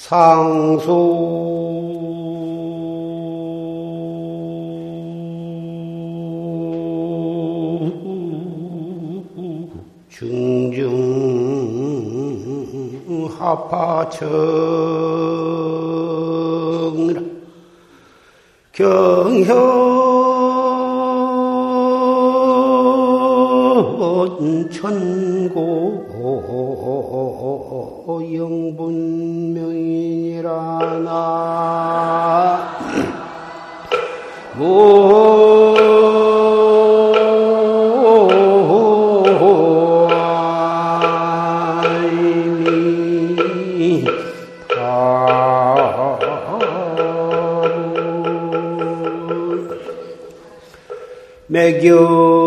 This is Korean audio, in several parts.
상소 중중 하파청이라. 경현 천고 영분 Megyo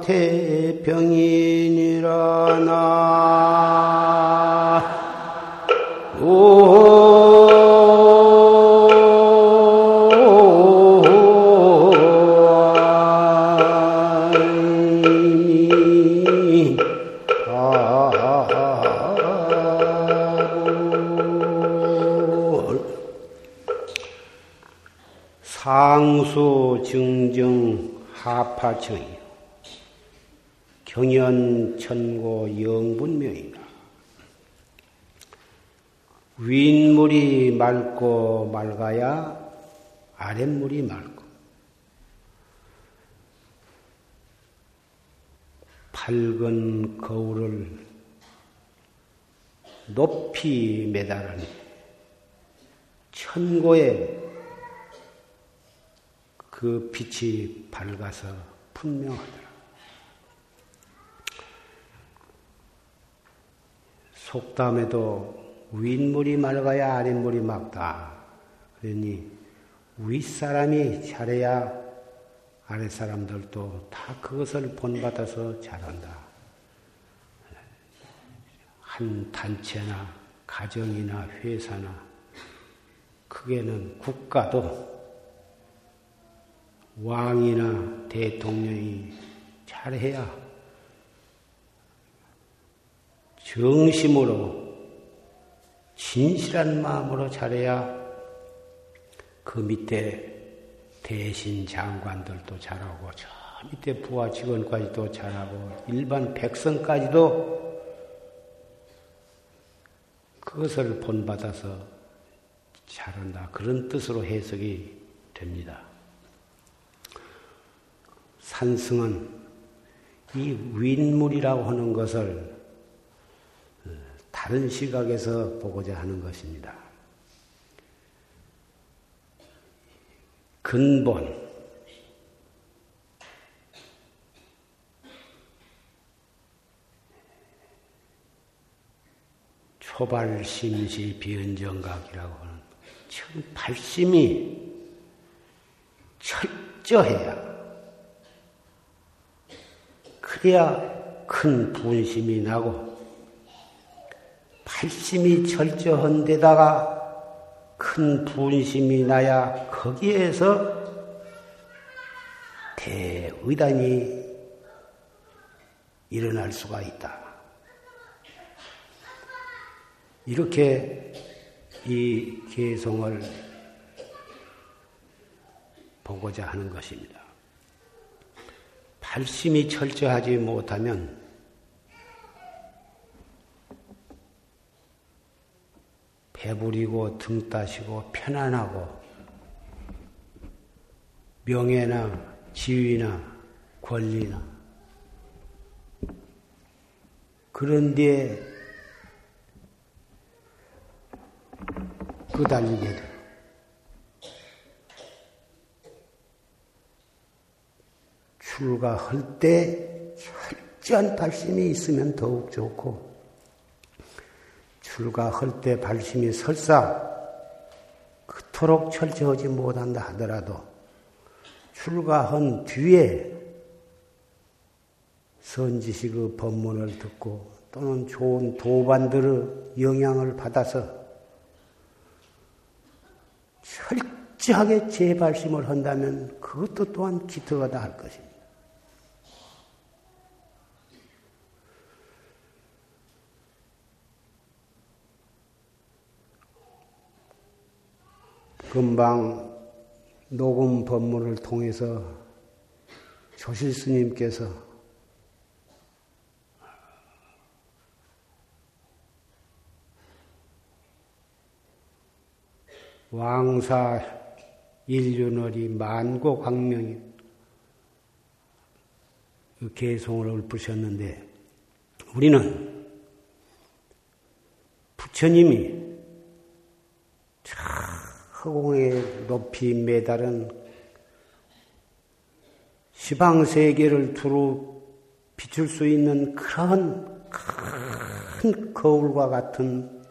태병이니라 나 상수 증정 하파청이 경연 천고 영분명이다. 윗물이 맑고 맑아야 아랫물이 맑고 밝은 거울을 높이 매달은 천고의 그 빛이 밝아서 분명하다. 속담에도 윗물이 맑아야 아랫물이 맑다. 그러니 윗사람이 잘해야 아랫사람들도 다 그것을 본받아서 잘한다. 한 단체나 가정이나 회사나 크게는 국가도 왕이나 대통령이 잘해야 정심으로 진실한 마음으로 잘해야 그 밑에 대신 장관들도 잘하고 저 밑에 부하 직원까지도 잘하고 일반 백성까지도 그것을 본받아서 잘한다. 그런 뜻으로 해석이 됩니다. 산승은 이 윗물이라고 하는 것을 다른 시각에서 보고자 하는 것입니다. 근본, 초발심시 비언정각이라고 하는 참 발심이 철저해야 그래야 큰 분심이 나고 팔심이 철저한 데다가 큰 분심이 나야 거기에서 대의단이 일어날 수가 있다. 이렇게 이 개성을 보고자 하는 것입니다. 발심이 철저하지 못하면 배부리고 등 따시고 편안하고 명예나 지위나 권리나 그런데 그달리게 돼. 출가할 때 철저한 발심이 있으면 더욱 좋고 출가할 때 발심이 설사 그토록 철저하지 못한다 하더라도 출가한 뒤에 선지식 의 법문을 듣고 또는 좋은 도반들의 영향을 받아서 철저하게 재발심을 한다면 그것도 또한 기특하다 할 것입니다. 금방 녹음 법문을 통해서 조실 스님께서 왕사 인륜월이 만고 광명인 그 개송을 읊으셨는데 우리는 부처님이 허공에 높이 매달은 시방세계를 두루 비출 수 있는 그런 큰 거울과 같은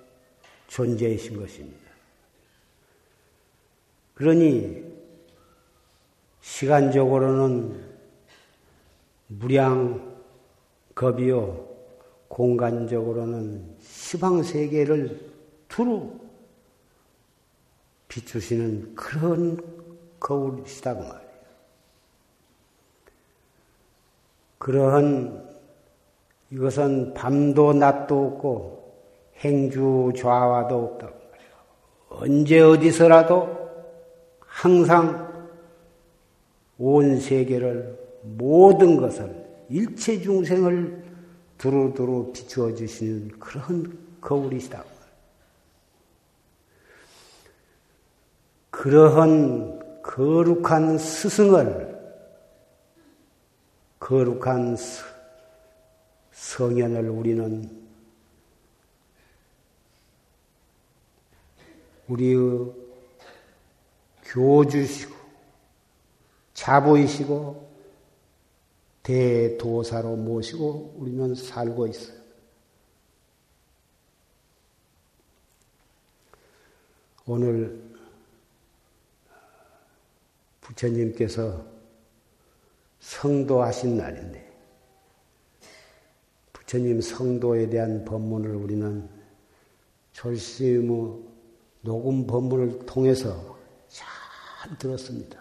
존재이신 것입니다. 그러니 시간적으로는 무량 겁이요, 공간적으로는 시방 세계를 두루 비추시는 그런 거울이시다고 말이에요. 그러한 이것은 밤도 낮도 없고 행주 좌와도 없다고 말이에요. 언제 어디서라도 항상 온 세계를 모든 것을 일체 중생을 두루두루 비추어 주시는 그런 거울이시다. 그러한 거룩한 스승을 거룩한 성현을 우리는 우리의 교주시고 자보이시고 대도사로 모시고 우리는 살고 있어요. 오늘 부처님께서 성도하신 날인데 부처님 성도에 대한 법문을 우리는 졸심의 녹음 법문을 통해서 잘 들었습니다.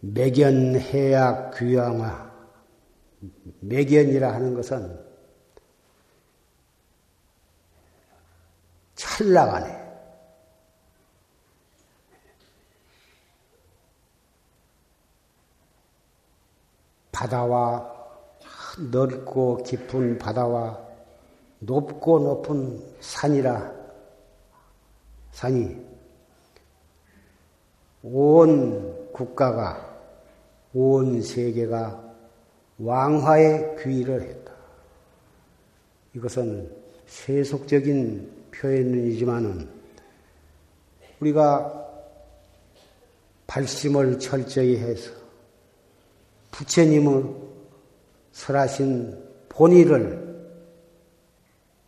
매견 해약 귀양화 매견이라 하는 것은 찰나가네. 바다와 넓고 깊은 바다와 높고 높은 산이라 산이 온 국가가 온 세계가 왕화의 귀의를 했다. 이것은 세속적인 표현이지만은 우리가 발심을 철저히 해서 부처님의 설하신 본의를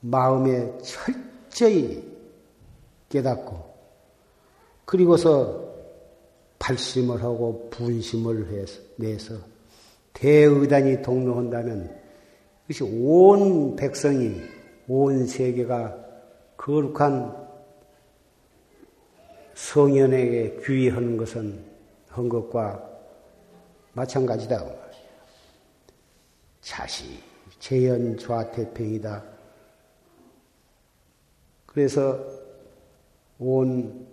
마음에 철저히 깨닫고 그리고서 발심을 하고 분심을 해서 내서 대의단이 동로한다면 이것이 온 백성이 온 세계가 거룩한 성현에게 귀의하는 것은 한 것과 마찬가지다. 자시, 재현, 좌태평이다. 그래서 온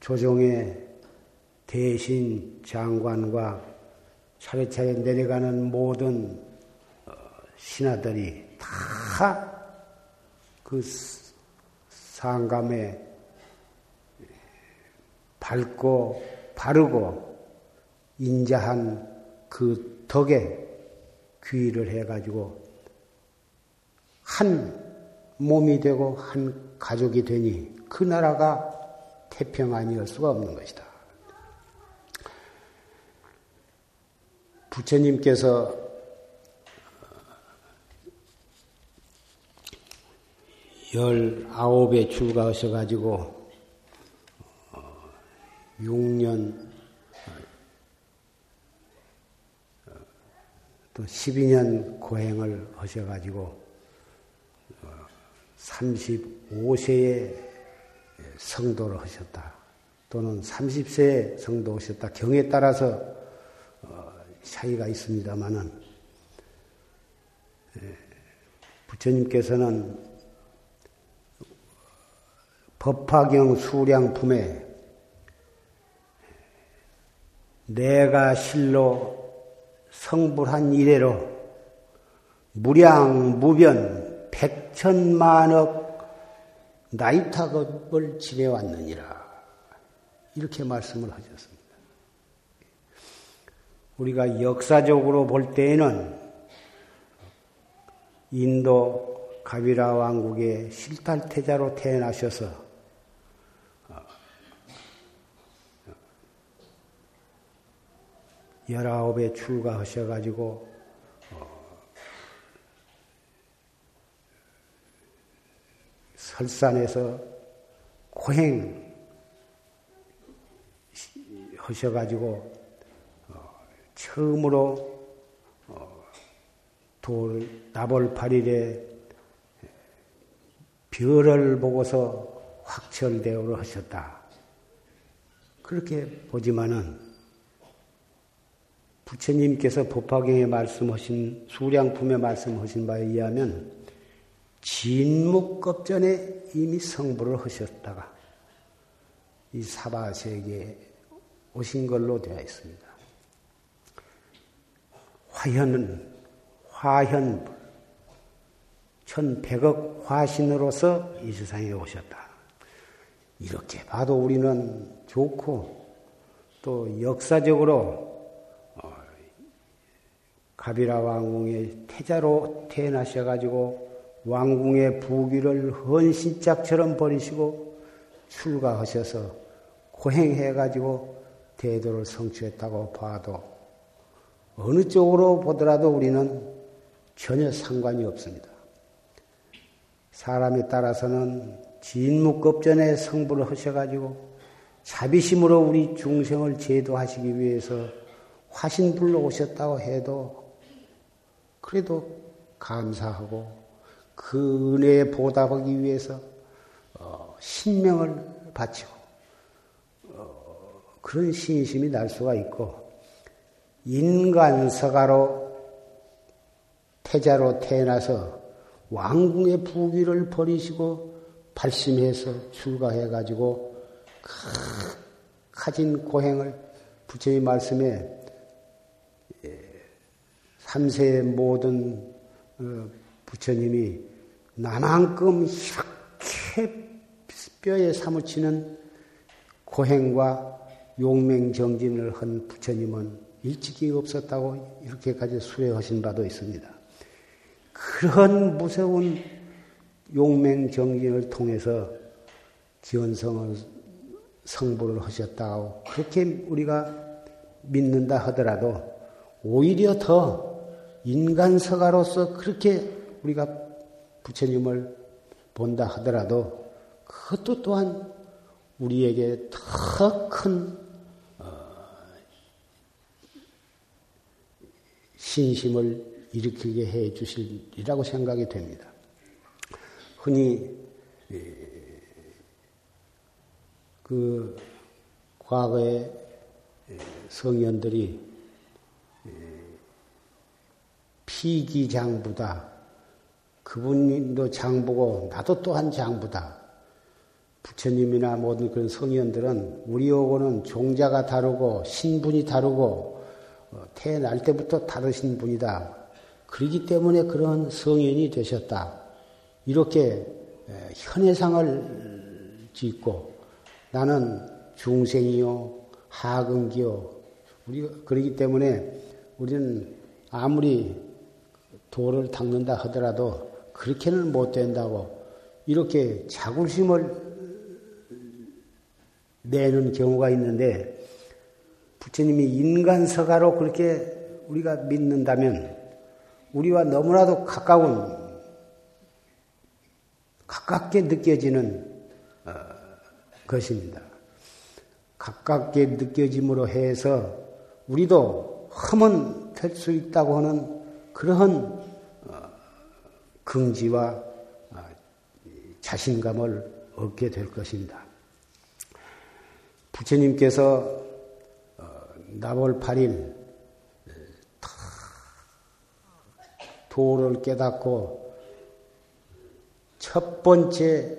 조정의 대신 장관과 차례차례 내려가는 모든 신하들이 다 그 상감에 밝고 바르고 인자한 그 덕에 귀의를 해가지고 한 몸이 되고 한 가족이 되니 그 나라가 태평 아니할 수가 없는 것이다. 부처님께서 열아홉에 출가하셔 가지고, 어, 6년 또 12년 고행을 하셔 가지고 35세에 성도를 하셨다. 또는 30세에 성도하셨다. 경에 따라서 어, 차이가 있습니다만은 예, 부처님께서는 법화경 수량품에 내가 실로 성불한 이래로 무량 무변 백천만억 나이타급을 지내왔느니라. 이렇게 말씀을 하셨습니다. 우리가 역사적으로 볼 때에는 인도 가비라 왕국의 실탈태자로 태어나셔서 열아홉에 출가하셔가지고 설산에서 고행 하셔가지고 어, 처음으로 어, 돌 나벌 8일에 별을 보고서 확철대오를 하셨다. 그렇게 보지만은 부처님께서 법화경에 말씀하신 수량품에 말씀하신 바에 의하면 진묵급전에 이미 성불을 하셨다가 이 사바 세계에 오신 걸로 되어 있습니다. 화현은 화현 천백억 화신으로서 이 세상에 오셨다. 이렇게 봐도 우리는 좋고 또 역사적으로 어, 가비라 왕궁의 태자로 태어나셔가지고 왕궁의 부귀를 헌신짝처럼 버리시고 출가하셔서 고행해가지고 대도를 성취했다고 봐도 어느 쪽으로 보더라도 우리는 전혀 상관이 없습니다. 사람에 따라서는 진묵급전에 성불을 하셔가지고 자비심으로 우리 중생을 제도하시기 위해서 화신불로 오셨다고 해도 그래도 감사하고 그 은혜에 보답하기 위해서 어, 신명을 바치고 그런 신심이 날 수가 있고 인간서가로 태자로 태어나서 왕궁의 부귀를 버리시고 발심해서 출가해 가지고 가진 고행을 부처님 말씀에 삼세의 모든 어, 부처님이 나만큼 이렇게 뼈에 사무치는 고행과 용맹정진을 한 부처님은 일찍이 없었다고 이렇게까지 수레하신 바도 있습니다. 그런 무서운 용맹정진을 통해서 기원성을 성불을 하셨다고 그렇게 우리가 믿는다 하더라도 오히려 더 인간 서가로서 그렇게 우리가 부처님을 본다 하더라도 그것도 또한 우리에게 더큰 신심을 일으키게 해 주시리라고 생각이 됩니다. 흔히 그 과거의 성현들이 피기장부다. 그분도 장부고 나도 또한 장부다. 부처님이나 모든 그런 성현들은 우리하고는 종자가 다르고 신분이 다르고 어, 태어날 때부터 다르신 분이다. 그러기 때문에 그런 성인이 되셨다. 이렇게 현해상을 짓고 나는 중생이요, 하근기요. 우리 그러기 때문에 우리는 아무리 도를 닦는다 하더라도 그렇게는 못 된다고 이렇게 자굴심을 내는 경우가 있는데 부처님이 인간서가로 그렇게 우리가 믿는다면 우리와 너무나도 가까운 가깝게 느껴지는 어, 것입니다. 가깝게 느껴짐으로 해서 우리도 험은 될 수 있다고 하는 그러한 어, 긍지와 어, 자신감을 얻게 될 것입니다. 부처님께서 나월 8일 도를 깨닫고 첫 번째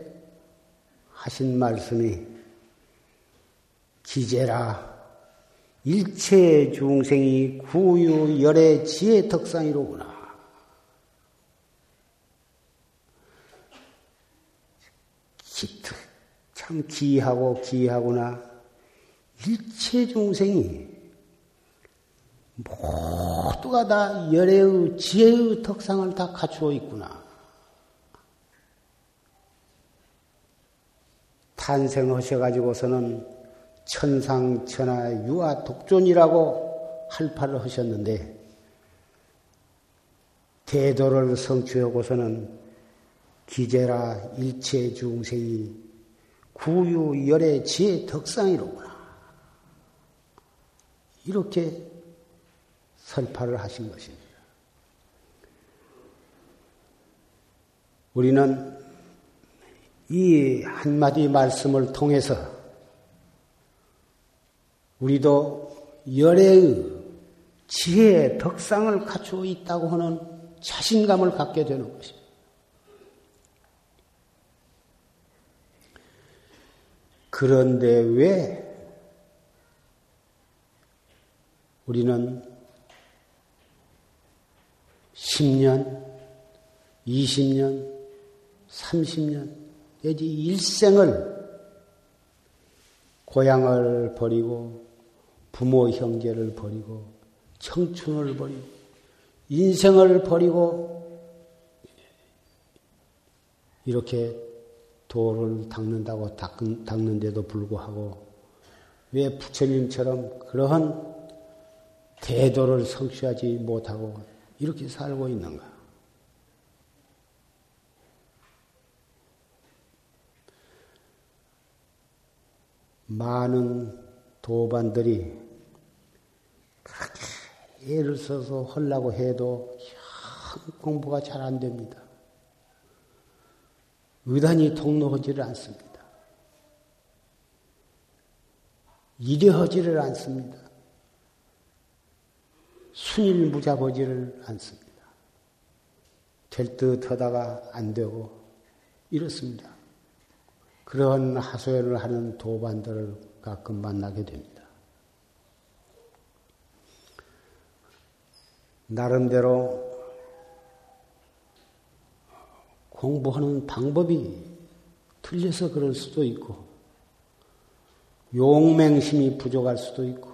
하신 말씀이 기재라 일체 중생이 구유 열의 지혜 덕상이로구나. 참 기하고 기하구나. 일체 중생이 모두가 다 열애의 지혜의 덕상을 다 갖추어 있구나. 탄생하셔가지고서는 천상천하 유아 독존이라고 할파를 하셨는데 대도를 성취하고서는 기재라 일체 중생이 구유 열의 지혜 덕상이로구나. 이렇게 설파를 하신 것입니다. 우리는 이 한마디 말씀을 통해서 우리도 열애의 지혜의 덕상을 갖추고 있다고 하는 자신감을 갖게 되는 것입니다. 그런데 왜 우리는 10년, 20년, 30년, 내지 일생을 고향을 버리고 부모 형제를 버리고 청춘을 버리고 인생을 버리고 이렇게 도를 닦는다고 닦는데도 불구하고 왜 부처님처럼 그러한 대도를 성취하지 못하고 이렇게 살고 있는가? 많은 도반들이 그렇게 애를 써서 하려고 해도 공부가 잘 안 됩니다. 의단이 통로하지를 않습니다. 이래하지를 않습니다. 순일무자보지를 않습니다. 될 듯 하다가 안 되고 이렇습니다. 그런 하소연을 하는 도반들을 가끔 만나게 됩니다. 나름대로 공부하는 방법이 틀려서 그럴 수도 있고, 용맹심이 부족할 수도 있고,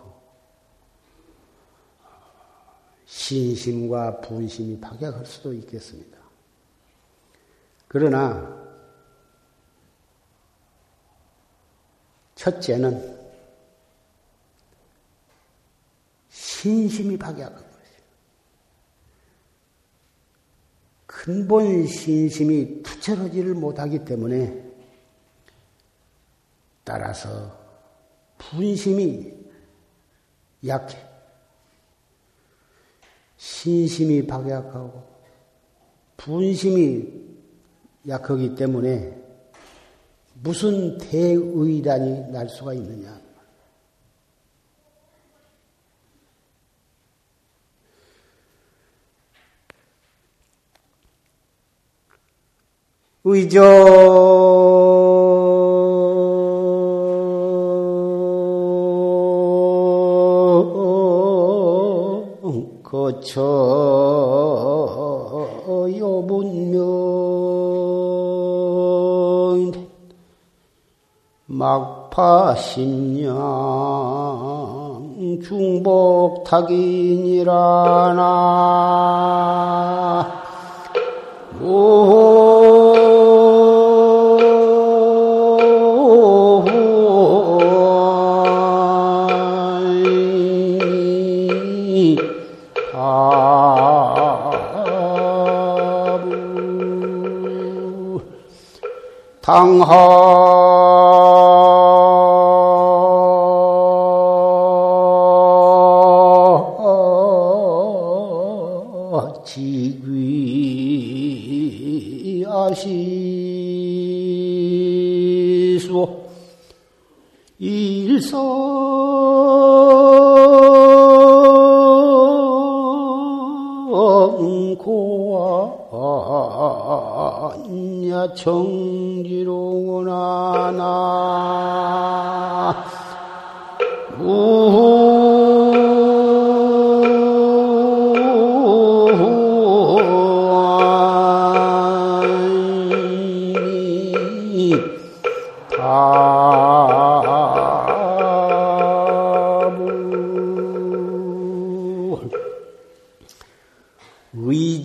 신심과 분심이 박약할 수도 있겠습니다. 그러나 첫째는 신심이 것이에요. 근본 신심이 투철하지를 못하기 때문에 따라서 분심이 약해. 신심이 박약하고 분심이 약하기 때문에 무슨 대의단이 날 수가 있느냐. 의조 거쳐 요 분명 막파신양 중복탁인이라나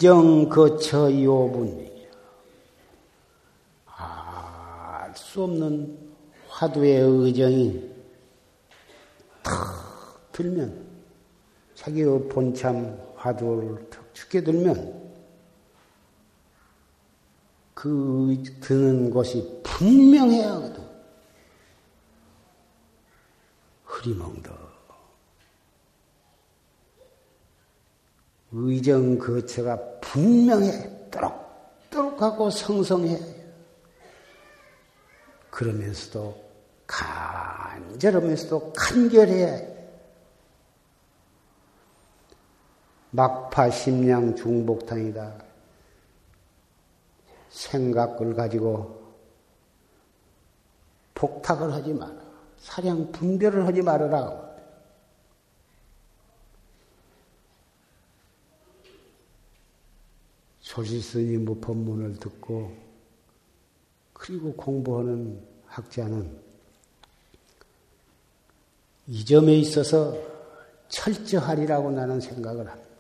의정 거처 요분이야. 알수 없는 화두의 의정이 탁 들면 자기의 본참 화두를 턱 죽게 들면 그 드는 곳이 분명해야 하거든. 흐리멍덩. 의정 거처가 분명해. 또록또록하고 성성해. 그러면서도 간절하면서도 간결해. 막파 심량 중복탕이다. 생각을 가지고 복탁을 하지 마라. 사량 분별을 하지 말아라. 조실스님 뭐 법문을 듣고 그리고 공부하는 학자는 이 점에 있어서 철저하리라고 나는 생각을 합니다.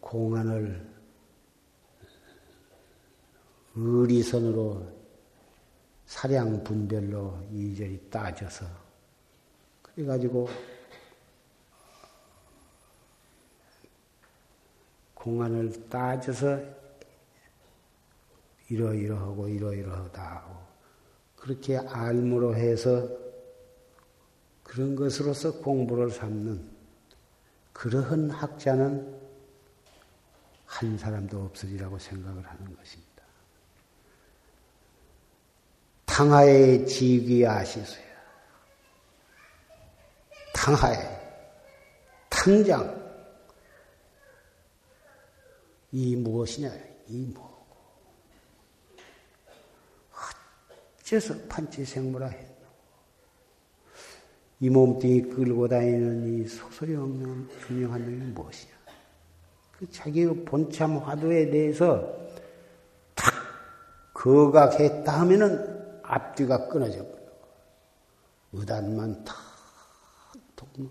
공안을 의리선으로 사량 분별로 이리저리 따져서 그래가지고 공안을 따져서 이러이러하고 이러이러하다 하고 그렇게 알무로 해서 그런 것으로서 공부를 삼는 그러한 학자는 한 사람도 없으리라고 생각을 하는 것입니다. 당하의 지귀 아시수야. 당하에 당장 이 무엇이냐? 이 뭐고? 어째서 판치생물화 했노? 이 몸뚱이 끌고 다니는 이 소소리 없는 분명한 놈이 무엇이냐? 그 자기의 본참 화두에 대해서 탁 거각했다 하면은 앞뒤가 끊어져 버려. 의단만 탁 독노.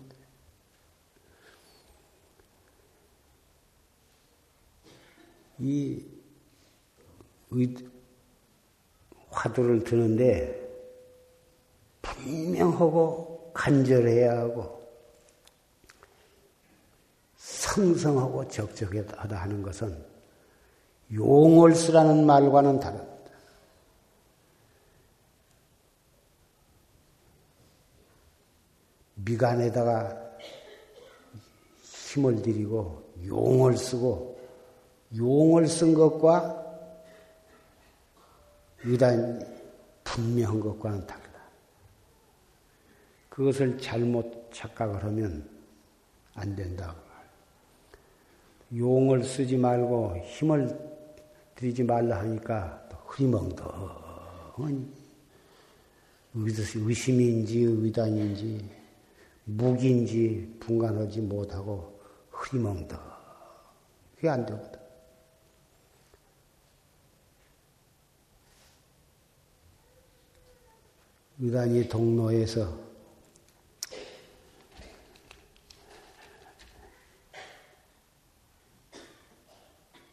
이 화두를 드는데 분명하고 간절해야 하고 성성하고 적적하다 하는 것은 용을 쓰라는 말과는 다릅니다. 미간에다가 힘을 들이고 용을 쓰고 용을 쓴 것과 유단 분명한 것과는 달라. 그것을 잘못 착각을 하면 안 된다. 용을 쓰지 말고 힘을 들이지 말라 하니까 흐리멍덩 의심인지 의단인지 무기인지 분간하지 못하고 흐리멍덩 그게 안 되거든. 의단이 동로에서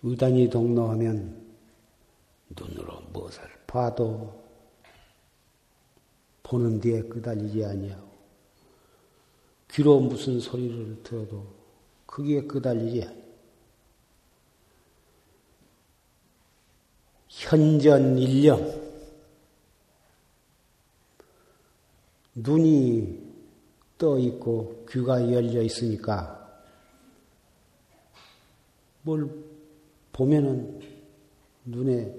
의단이 동로하면 눈으로 무엇을 봐도 보는 뒤에 끄달리지 아니하고 귀로 무슨 소리를 들어도 거기에 끄달리지 아니하고 현전 일념 눈이 떠 있고 귀가 열려 있으니까 뭘 보면은 눈에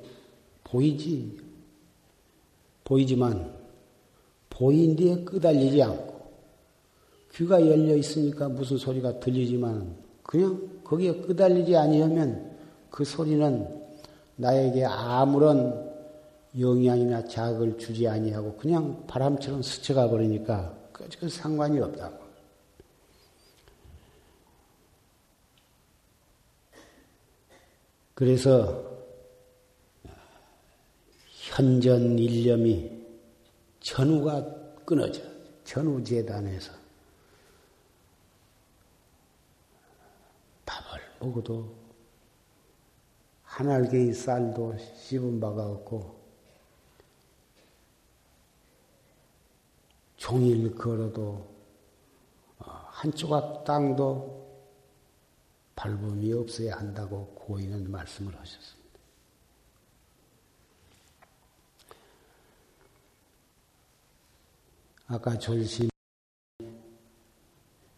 보이지. 보이지만 보인 뒤에 끄달리지 않고 귀가 열려 있으니까 무슨 소리가 들리지만 그냥 거기에 끄달리지 아니하면 그 소리는 나에게 아무런 영향이나 자극을 주지 아니하고 그냥 바람처럼 스쳐가 버리니까 그 상관이 없다고. 그래서 현전 일념이 전우가 끊어져. 전우재단에서 밥을 먹어도 한 알갱이 쌀도 씹은 바가 없고 종일 걸어도 어, 한 조각 땅도 밟음이 없어야 한다고 고인은 말씀을 하셨습니다. 아까 졸심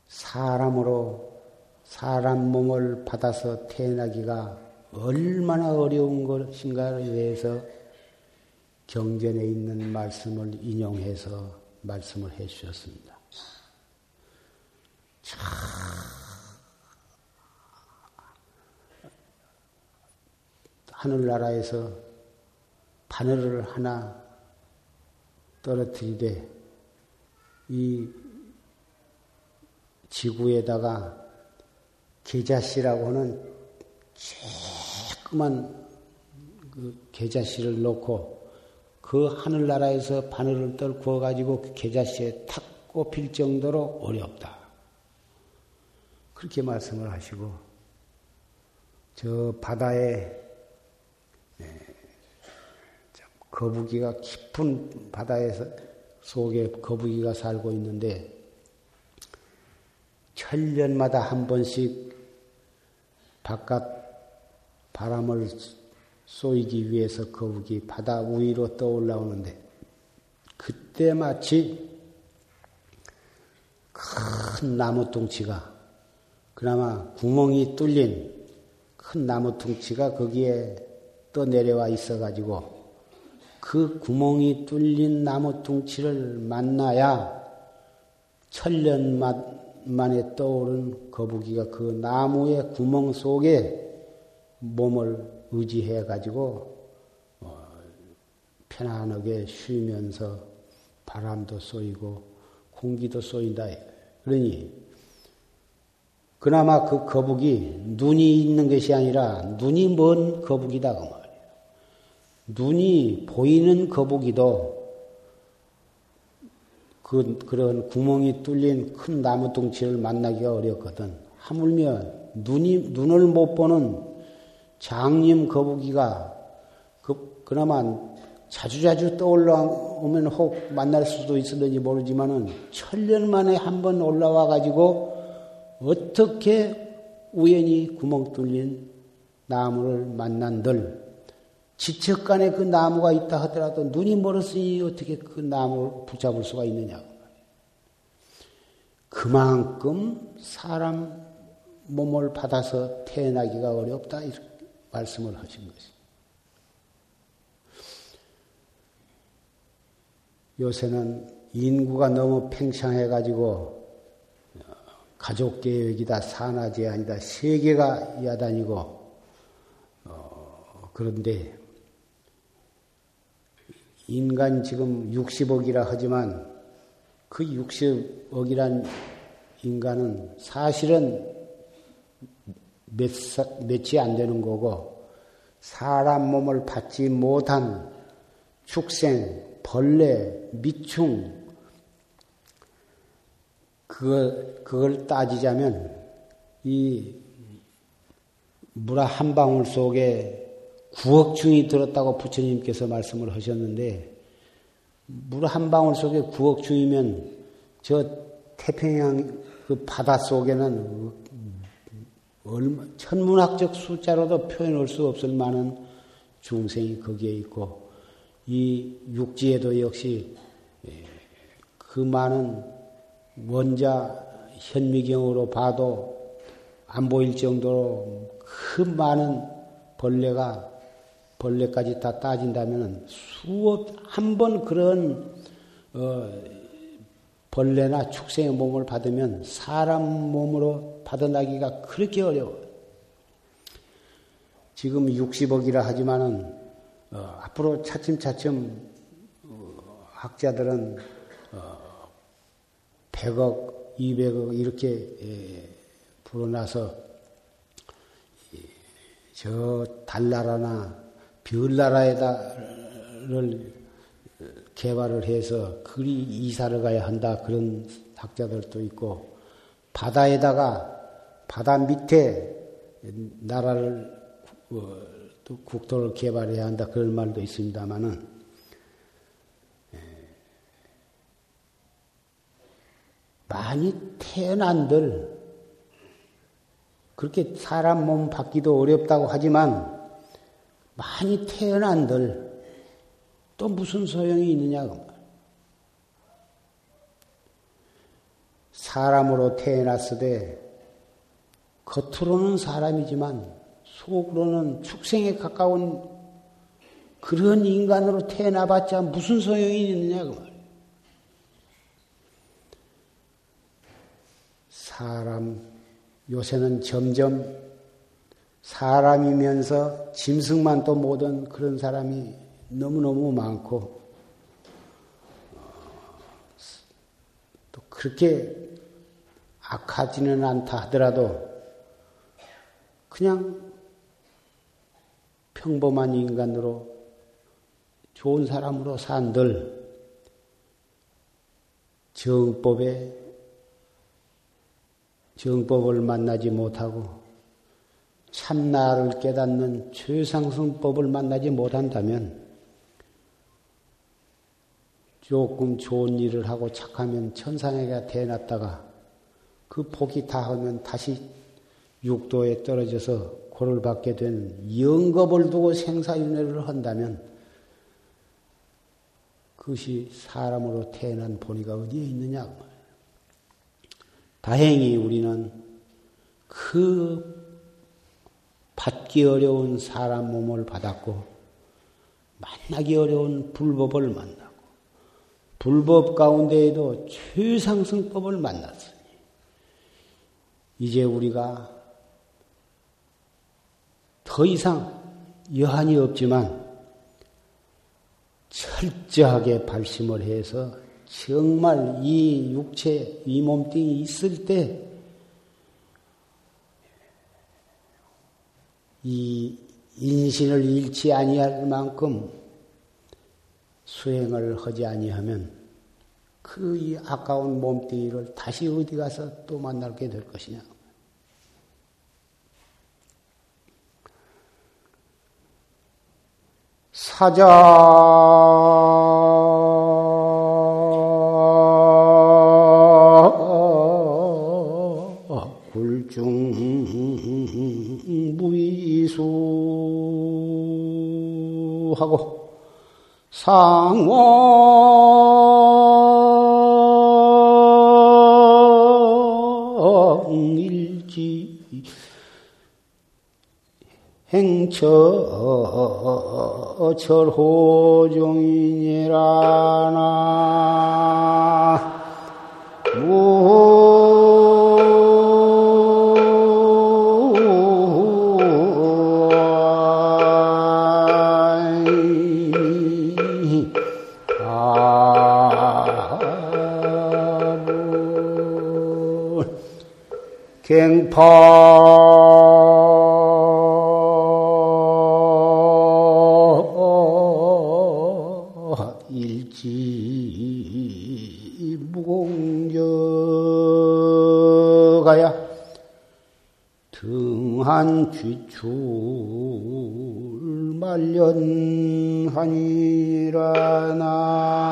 사람으로 사람 몸을 받아서 태어나기가 얼마나 어려운 것인가에 대해서 경전에 있는 말씀을 인용해서 말씀을 해 주셨습니다. 하늘나라에서 바늘을 하나 떨어뜨리되 이 지구에다가 계자씨라고 하는 조그만 그 계자씨를 놓고 그 하늘나라에서 바늘을 떨구어 가지고 그 계자씨에 탁 꼽힐 정도로 어렵다. 그렇게 말씀을 하시고 저 바다에 네, 거북이가 깊은 바다에서 속에 거북이가 살고 있는데 천년마다 한 번씩 바깥 바람을 쏘이기 위해서 거북이 바다 위로 떠올라오는데 그때 마치 큰 나무 뚱치가 그나마 구멍이 뚫린 큰 나무 뚱치가 거기에 떠 내려와 있어 가지고 그 구멍이 뚫린 나무 뚱치를 만나야 천년 만에 떠오른 거북이가 그 나무의 구멍 속에 몸을 의지해 가지고 어, 편안하게 쉬면서 바람도 쏘이고 공기도 쏘인다. 그러니 그나마 그 거북이 눈이 있는 것이 아니라 눈이 먼 거북이다 그 말. 눈이 보이는 거북이도 그, 그런 구멍이 뚫린 큰 나무 둥치를 만나기가 어렵거든. 하물며 눈이, 눈을 못 보는 장님 거북이가 그, 그나마 자주자주 떠올라오면 혹 만날 수도 있을는지 모르지만은 천년 만에 한 번 올라와 가지고 어떻게 우연히 구멍 뚫린 나무를 만난들 지척 간에 그 나무가 있다 하더라도 눈이 멀었으니 어떻게 그 나무를 붙잡을 수가 있느냐. 그만큼 사람 몸을 받아서 태어나기가 어렵다. 이렇게 말씀을 하신 것입니다. 요새는 인구가 너무 팽창해가지고 가족 계획이다, 산하 제한이다, 세계가 야단이고, 어, 그런데 인간 지금 60억이라 하지만 그 60억이란 인간은 사실은 몇, 몇이 안 되는 거고 사람 몸을 받지 못한 축생, 벌레, 미충 그걸, 그걸 따지자면 이물한 방울 속에 구억충이 들었다고 부처님께서 말씀을 하셨는데 물 한 방울 속에 구억충이면 저 태평양 그 바다 속에는 얼마, 천문학적 숫자로도 표현할 수 없을 만한 중생이 거기에 있고 이 육지에도 역시 예, 그 많은 원자 현미경으로 봐도 안 보일 정도로 그 많은 벌레가 벌레까지 다 따진다면 수업 한 번 그런 어, 벌레나 축생의 몸을 받으면 사람 몸으로 받아나기가 그렇게 어려워. 지금 60억이라 하지만은 어, 앞으로 차츰차츰 어, 학자들은 어, 100억, 200억 이렇게 예, 불어나서 저 달나라나 별나라에다를 개발을 해서 그리 이사를 가야 한다 그런 학자들도 있고 바다에다가 바다 밑에 나라를 어, 또 국토를 개발해야 한다 그런 말도 있습니다만은 예, 많이 태어난들 그렇게 사람 몸 받기도 어렵다고 하지만 많이 태어난들 또 무슨 소용이 있느냐고. 사람으로 태어났으되 겉으로는 사람이지만 속으로는 축생에 가까운 그런 인간으로 태어나봤자 무슨 소용이 있느냐고 말이에요. 사람, 요새는 점점 사람이면서 짐승만 또 못한 그런 사람이 너무너무 많고, 또 그렇게 악하지는 않다 하더라도 그냥 평범한 인간으로 좋은 사람으로 산들 정법에 정법을 만나지 못하고 참나를 깨닫는 최상승법을 만나지 못한다면 조금 좋은 일을 하고 착하면 천상에게 태어났다가 그 복이 다하면 다시 육도에 떨어져서 고를 받게 되는 영겁을 두고 생사윤회를 한다면 그것이 사람으로 태어난 본의가 어디에 있느냐. 다행히 우리는 그 받기 어려운 사람 몸을 받았고 만나기 어려운 불법을 만나고 불법 가운데에도 최상승법을 만났으니 이제 우리가 더 이상 여한이 없지만 철저하게 발심을 해서 정말 이 육체, 이 몸뚱이 있을 때, 이 인신을 잃지 아니할 만큼 수행을 하지 아니하면 그 이 아까운 몸뚱이를 다시 어디 가서 또 만나게 될 것이냐. 사자. 하고 상왕 일지 행처 철호종이니라나 갱파 등한 귀출 말년하니라 나.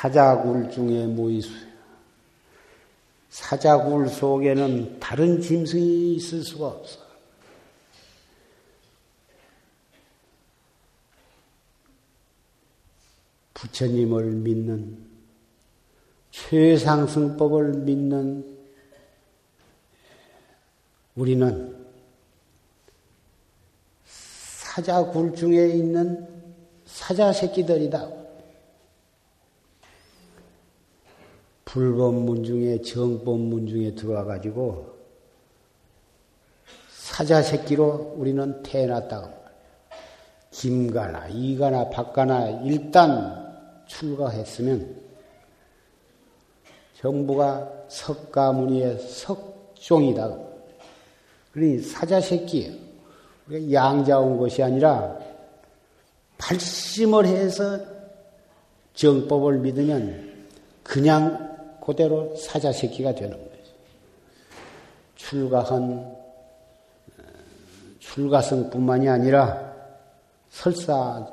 사자굴 중에 모이수 사자굴 속에는 다른 짐승이 있을 수가 없어. 부처님을 믿는 최상승법을 믿는 우리는 사자굴 중에 있는 사자 새끼들이다. 불법문 중에 정법문 중에 들어와 가지고 사자 새끼로 우리는 태어났다고. 김가나 이가나 박가나 일단 출가했으면 정부가 석가모니의 석종이다. 그러니 사자 새끼예요. 우리가 양자 온 것이 아니라 발심을 해서 정법을 믿으면 그냥 그대로 사자 새끼가 되는 거죠. 출가한 어, 출가성뿐만이 아니라 설사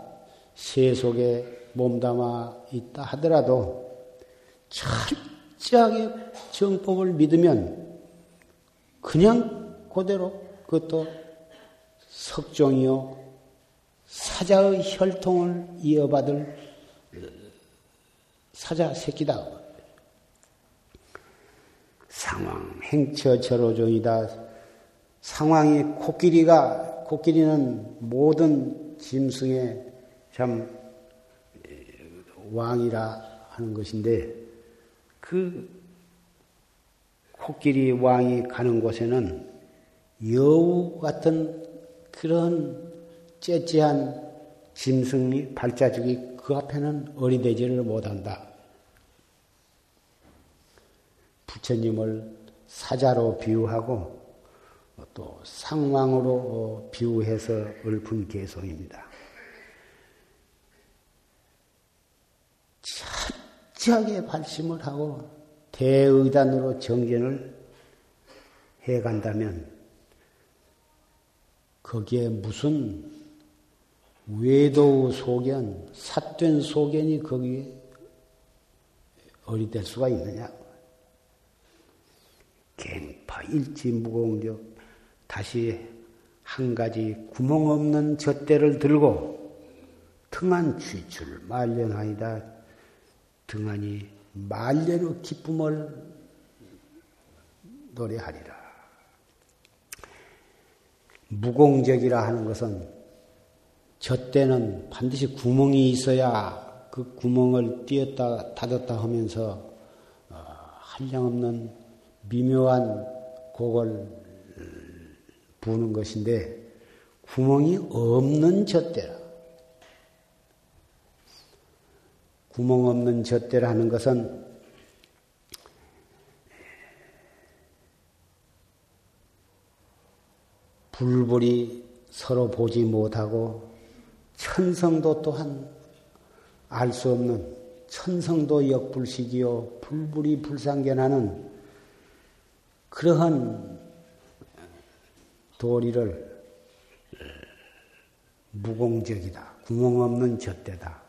세속에 몸담아 있다 하더라도 철저하게 정법을 믿으면 그냥 그대로 그것도 석종이요 사자의 혈통을 이어받을 사자 새끼다. 상황, 행처 절호종이다. 상황이 코끼리가, 코끼리는 모든 짐승의 참 왕이라 하는 것인데, 그 코끼리 왕이 가는 곳에는 여우 같은 그런 째째한 짐승이 발자죽이 그 앞에는 어리되지를 못한다. 부처님을 사자로 비유하고 또 상왕으로 비유해서 읊은 개성입니다. 철저하게 발심을 하고 대의단으로 정견을 해간다면 거기에 무슨 외도 소견, 삿된 소견이 거기에 어리될 수가 있느냐? 갱파 일지 무공적 다시 한 가지 구멍 없는 젖대를 들고 등한 취출 말년하이다 등한이 말년의 기쁨을 노래하리라. 무공적이라 하는 것은 젖대는 반드시 구멍이 있어야 그 구멍을 띄었다 닫았다 하면서 어, 한량없는 미묘한 곡을 부는 것인데 구멍이 없는 젖대라. 구멍 없는 젖대라는 것은 불불이 서로 보지 못하고 천성도 또한 알 수 없는 천성도 역불식이요 불불이 불상견하는 그러한 도리를 무공적이다. 구멍 없는 젖대다.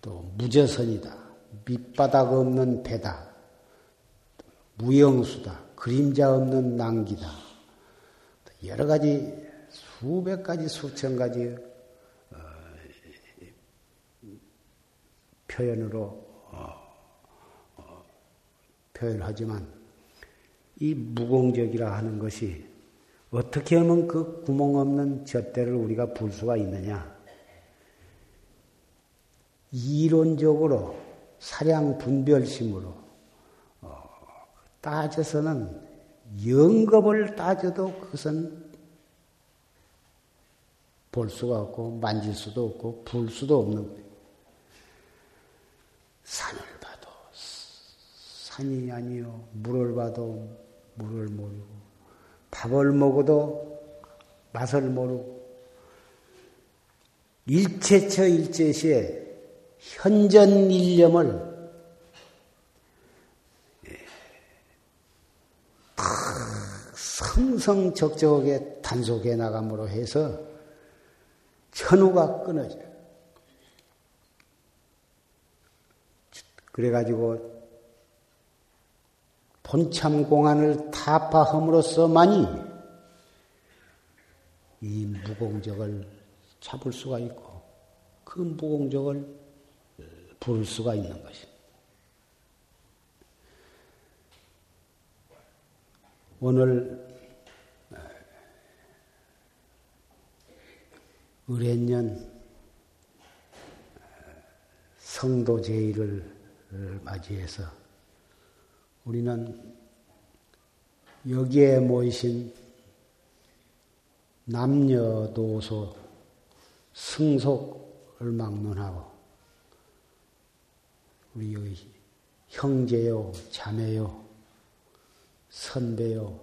또 무저선이다. 밑바닥 없는 배다. 무영수다. 그림자 없는 낭기다. 여러 가지 수백 가지 수천 가지 어, 표현으로 어, 어, 표현하지만 이 무공적이라 하는 것이 어떻게 하면 그 구멍 없는 젖대를 우리가 불 수가 있느냐? 이론적으로 사량 분별심으로 어, 따져서는 영겁을 따져도 그것은 볼 수가 없고 만질 수도 없고 불 수도 없는 거예요. 산을 봐도 산이 아니요 물을 봐도 물을 모르고 밥을 먹어도 맛을 모르고 일체처 일체시에 현전 일념을 성성적적하게 단속해 나감으로 해서 천우가 끊어져요. 그래가지고 본참 공안을 타파함으로써만이 이 무공적을 잡을 수가 있고 그 무공적을 부를 수가 있는 것입니다. 오늘 의례년 성도 제의를 맞이해서 우리는 여기에 모이신 남녀노소 승속을 막론하고 우리의 형제요, 자매요, 선배요,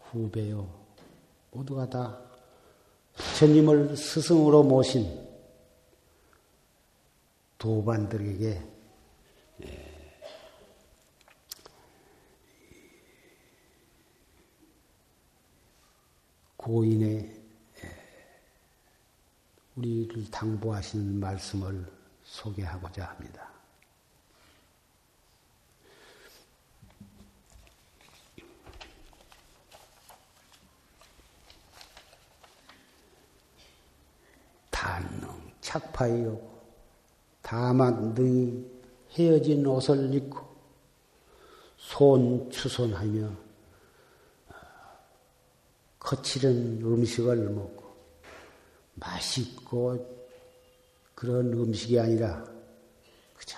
후배요, 모두가 다 부처님을 스승으로 모신 도반들에게 고인의 예, 우리를 당부하시는 말씀을 소개하고자 합니다. 단능 착파이요 다만 능히 헤어진 옷을 입고 손 추손하며 어, 거칠은 음식을 먹고 맛있고 그런 음식이 아니라 그저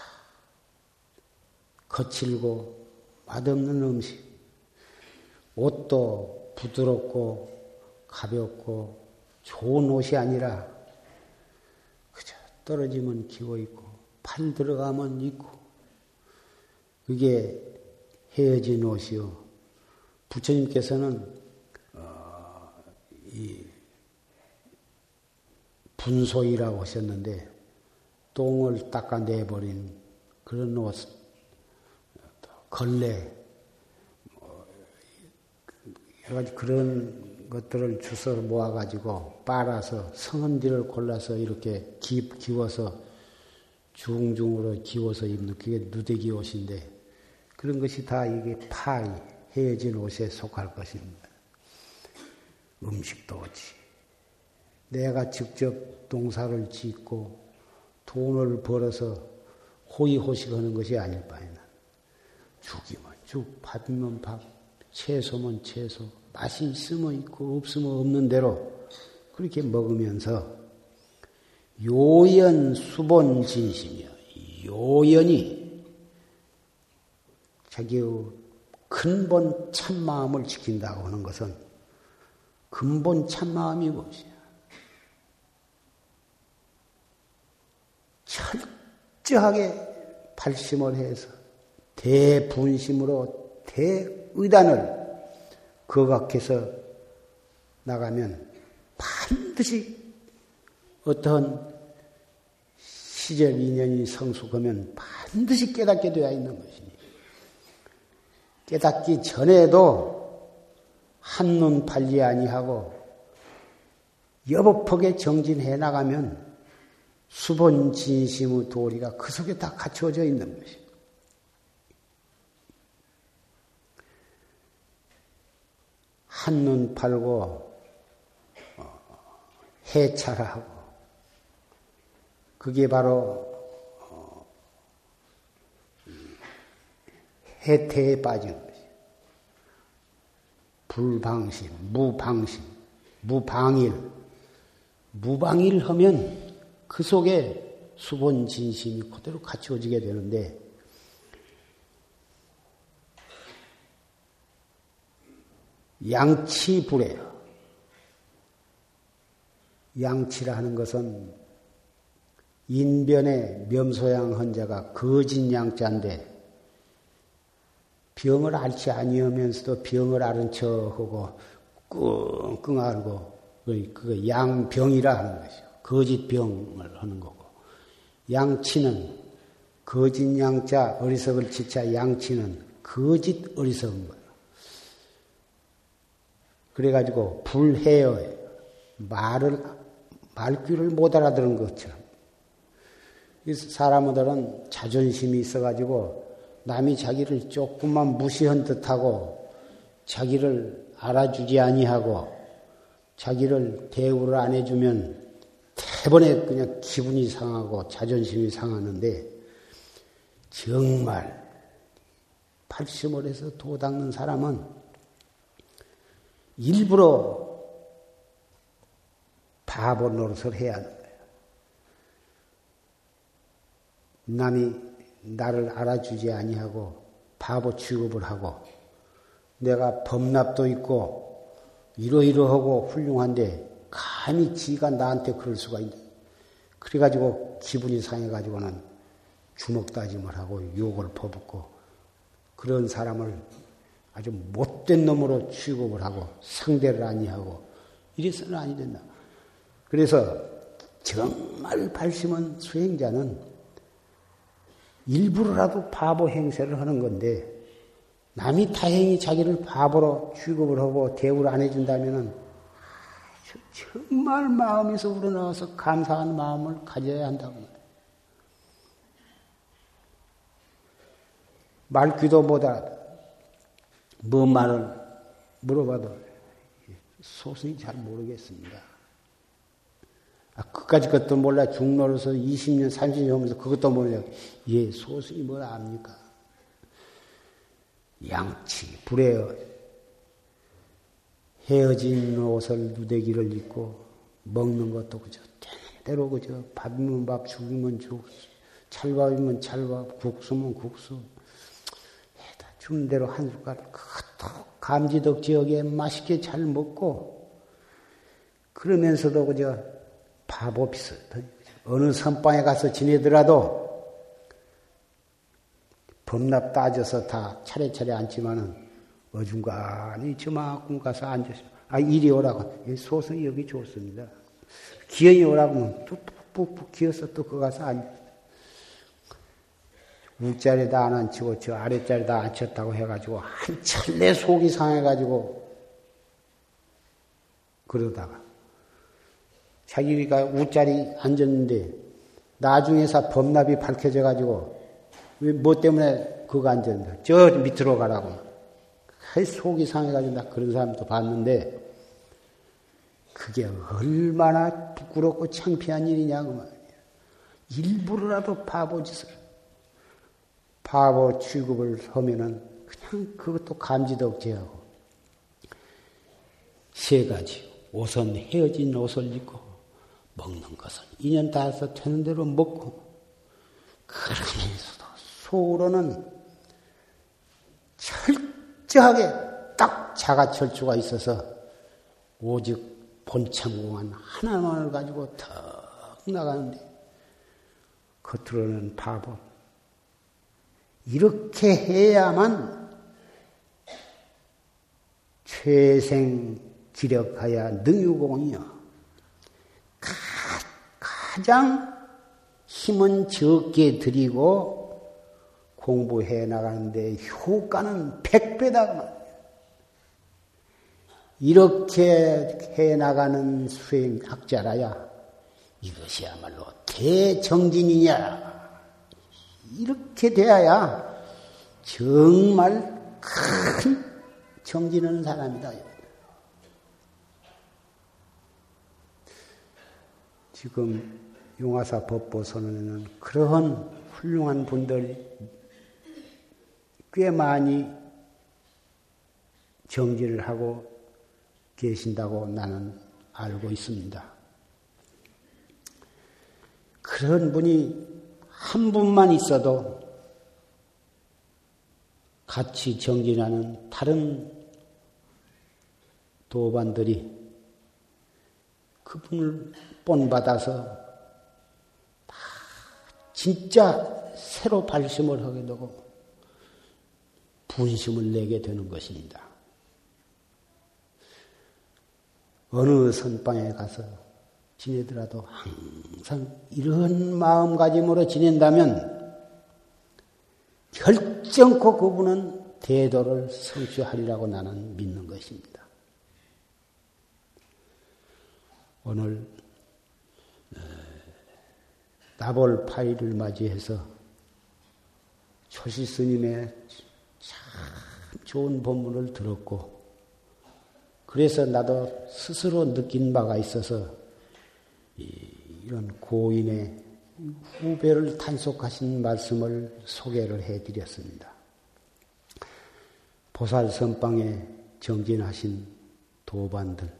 거칠고 맛없는 음식 옷도 부드럽고 가볍고 좋은 옷이 아니라 떨어지면 기워 있고 팔 들어가면 있고 그게 헤어진 옷이요. 부처님께서는 어, 이 분소이라고 하셨는데 똥을 닦아내버린 그런 옷, 걸레, 뭐 여러 가지 그런 것들을 주워 모아가지고 빨아서 성은지를 골라서 이렇게 기, 기워서 중중으로 기워서 입는 그게 누대기 옷인데 그런 것이 다 이게 파이, 헤어진 옷에 속할 것입니다. 음식도 그렇지. 내가 직접 농사를 짓고 돈을 벌어서 호의호식하는 것이 아닐 바에는 죽이면 죽, 밥이면 밥, 채소면 채소, 맛이 있으면 있고 없으면 없는 대로 그렇게 먹으면서 요연 수본 진심이요. 요연이 자기의 근본 참마음을 지킨다고 하는 것은 근본 참마음이 무엇이야? 철저하게 발심을 해서 대분심으로 대의단을 거각해서 나가면 반드시 어떤 시절 인연이 성숙하면 반드시 깨닫게 되어 있는 것이니 깨닫기 전에도 한눈 팔리 아니하고 여법하게 정진해 나가면 수본 진심의 도리가 그 속에 다 갖추어져 있는 것입니다. 한눈 팔고 어, 해찰 하고 그게 바로 어, 해태에 빠진 것이 불방심, 무방심, 무방일, 무방일 하면 그 속에 수본 진심이 그대로 갖추어지게 되는데 양치불에요. 양치라 하는 것은 인변의 명소양 헌자가 거진 양자인데 병을 앓지 아니하면서도 병을 앓은 척하고 끙끙 앓고 그 양병이라 하는 것이요. 거짓병을 하는 거고 양치는 거짓 양자 어리석을 지차 양치는 거짓 어리석은 거예요. 그래가지고 불해요. 말을, 말귀를 못 알아들은 것처럼. 사람들은 자존심이 있어가지고 남이 자기를 조금만 무시한 듯하고 자기를 알아주지 아니하고 자기를 대우를 안 해주면 대번에 그냥 기분이 상하고 자존심이 상하는데 정말 발심을 해서 도 닦는 사람은 일부러 바보 노릇을 해야 하는 거예요. 남이 나를 알아주지 아니하고 바보 취급을 하고 내가 범납도 있고 이러이러하고 훌륭한데 감히 지가 나한테 그럴 수가 있네. 그래가지고 기분이 상해가지고는 주먹 다짐을 하고 욕을 퍼붓고 그런 사람을 아주 못된 놈으로 취급을 하고 상대를 아니하고 이래서는 아니 된다. 그래서 정말 발심한 수행자는 일부러라도 바보 행세를 하는 건데 남이 다행히 자기를 바보로 취급을 하고 대우를 안 해준다면은 정말 마음에서 우러나와서 감사한 마음을 가져야 한다고 말이에요. 말 귀도보다 뭐 말을 물어봐도 소승이 잘 모르겠습니다. 아, 그까지 것도 몰라 중노로서 20년, 30년 하면서 그것도 몰라. 예, 소승이 뭘 압니까? 양치, 불에 헤어진 옷을 누대기를 입고 먹는 것도 그저 때로 그저 밥이면 밥, 죽이면 죽, 찰밥이면 찰밥, 국수면 국수. 해다 주는 대로 한 숟가락 그것도 감지덕 지역에 맛있게 잘 먹고 그러면서도 그저 바보 비슷. 어느 선방에 가서 지내더라도 범납 따져서 다 차례차례 앉지만은 어중간히 저만큼 가서 앉으시 아, 이리 오라고. 소승이 여기 좋습니다. 기어이 오라고 하면 푹푹푹 기어서 또 그 가서 앉 윗자리에다 안 앉히고 저 아랫자리에다 앉혔다고 해가지고 한참 내 속이 상해가지고 그러다가 자기가 윗자리 앉았는데 나중에서 범납이 밝혀져 가지고 왜 뭐 때문에 그거 앉았는데 저 밑으로 가라고 속이 상해가지고 나 그런 사람도 봤는데 그게 얼마나 부끄럽고 창피한 일이냐고 말이야. 일부러라도 바보 짓을 바보 취급을 하면은 그냥 그것도 감지덕지하고 세 가지 옷은 헤어진 옷을 입고 먹는 것은 인연 닿아서 되는 대로 먹고 그러면서도 속으로는 철 철저하게 딱 자가철주가 있어서 오직 본창공한 하나만을 가지고 턱 나가는데 겉으로는 바보. 이렇게 해야만 최생 기력하야 능유공이요. 가장 힘은 적게 들이고 공부해 나가는데 효과는 백배다. 이렇게 해 나가는 수행학자라야 이것이야말로 대정진이냐. 이렇게 돼야 정말 큰 정진하는 사람이다. 지금 용화사 법보 선언에는 그러한 훌륭한 분들이 꽤 많이 정지를 하고 계신다고 나는 알고 있습니다. 그런 분이 한 분만 있어도 같이 정진하는 다른 도반들이 그분을 본받아서 진짜 새로 발심을 하게 되고 분심을 내게 되는 것입니다. 어느 선방에 가서 지내더라도 항상 이런 마음가짐으로 지낸다면 결정코 그분은 대도를 성취하리라고 나는 믿는 것입니다. 오늘 나볼 파일을 맞이해서 초시 스님의 참 좋은 법문을 들었고, 그래서 나도 스스로 느낀 바가 있어서 이런 고인의 후배를 탄속하신 말씀을 소개를 해드렸습니다. 보살 선방에 정진하신 도반들,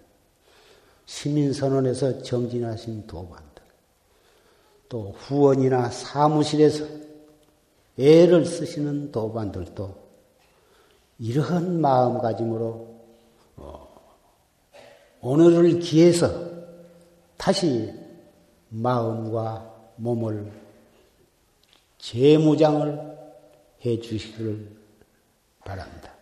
시민선언에서 정진하신 도반들, 또 후원이나 사무실에서 애를 쓰시는 도반들도 이러한 마음가짐으로 어, 오늘을 기해서 다시 마음과 몸을 재무장을 해 주시기를 바랍니다.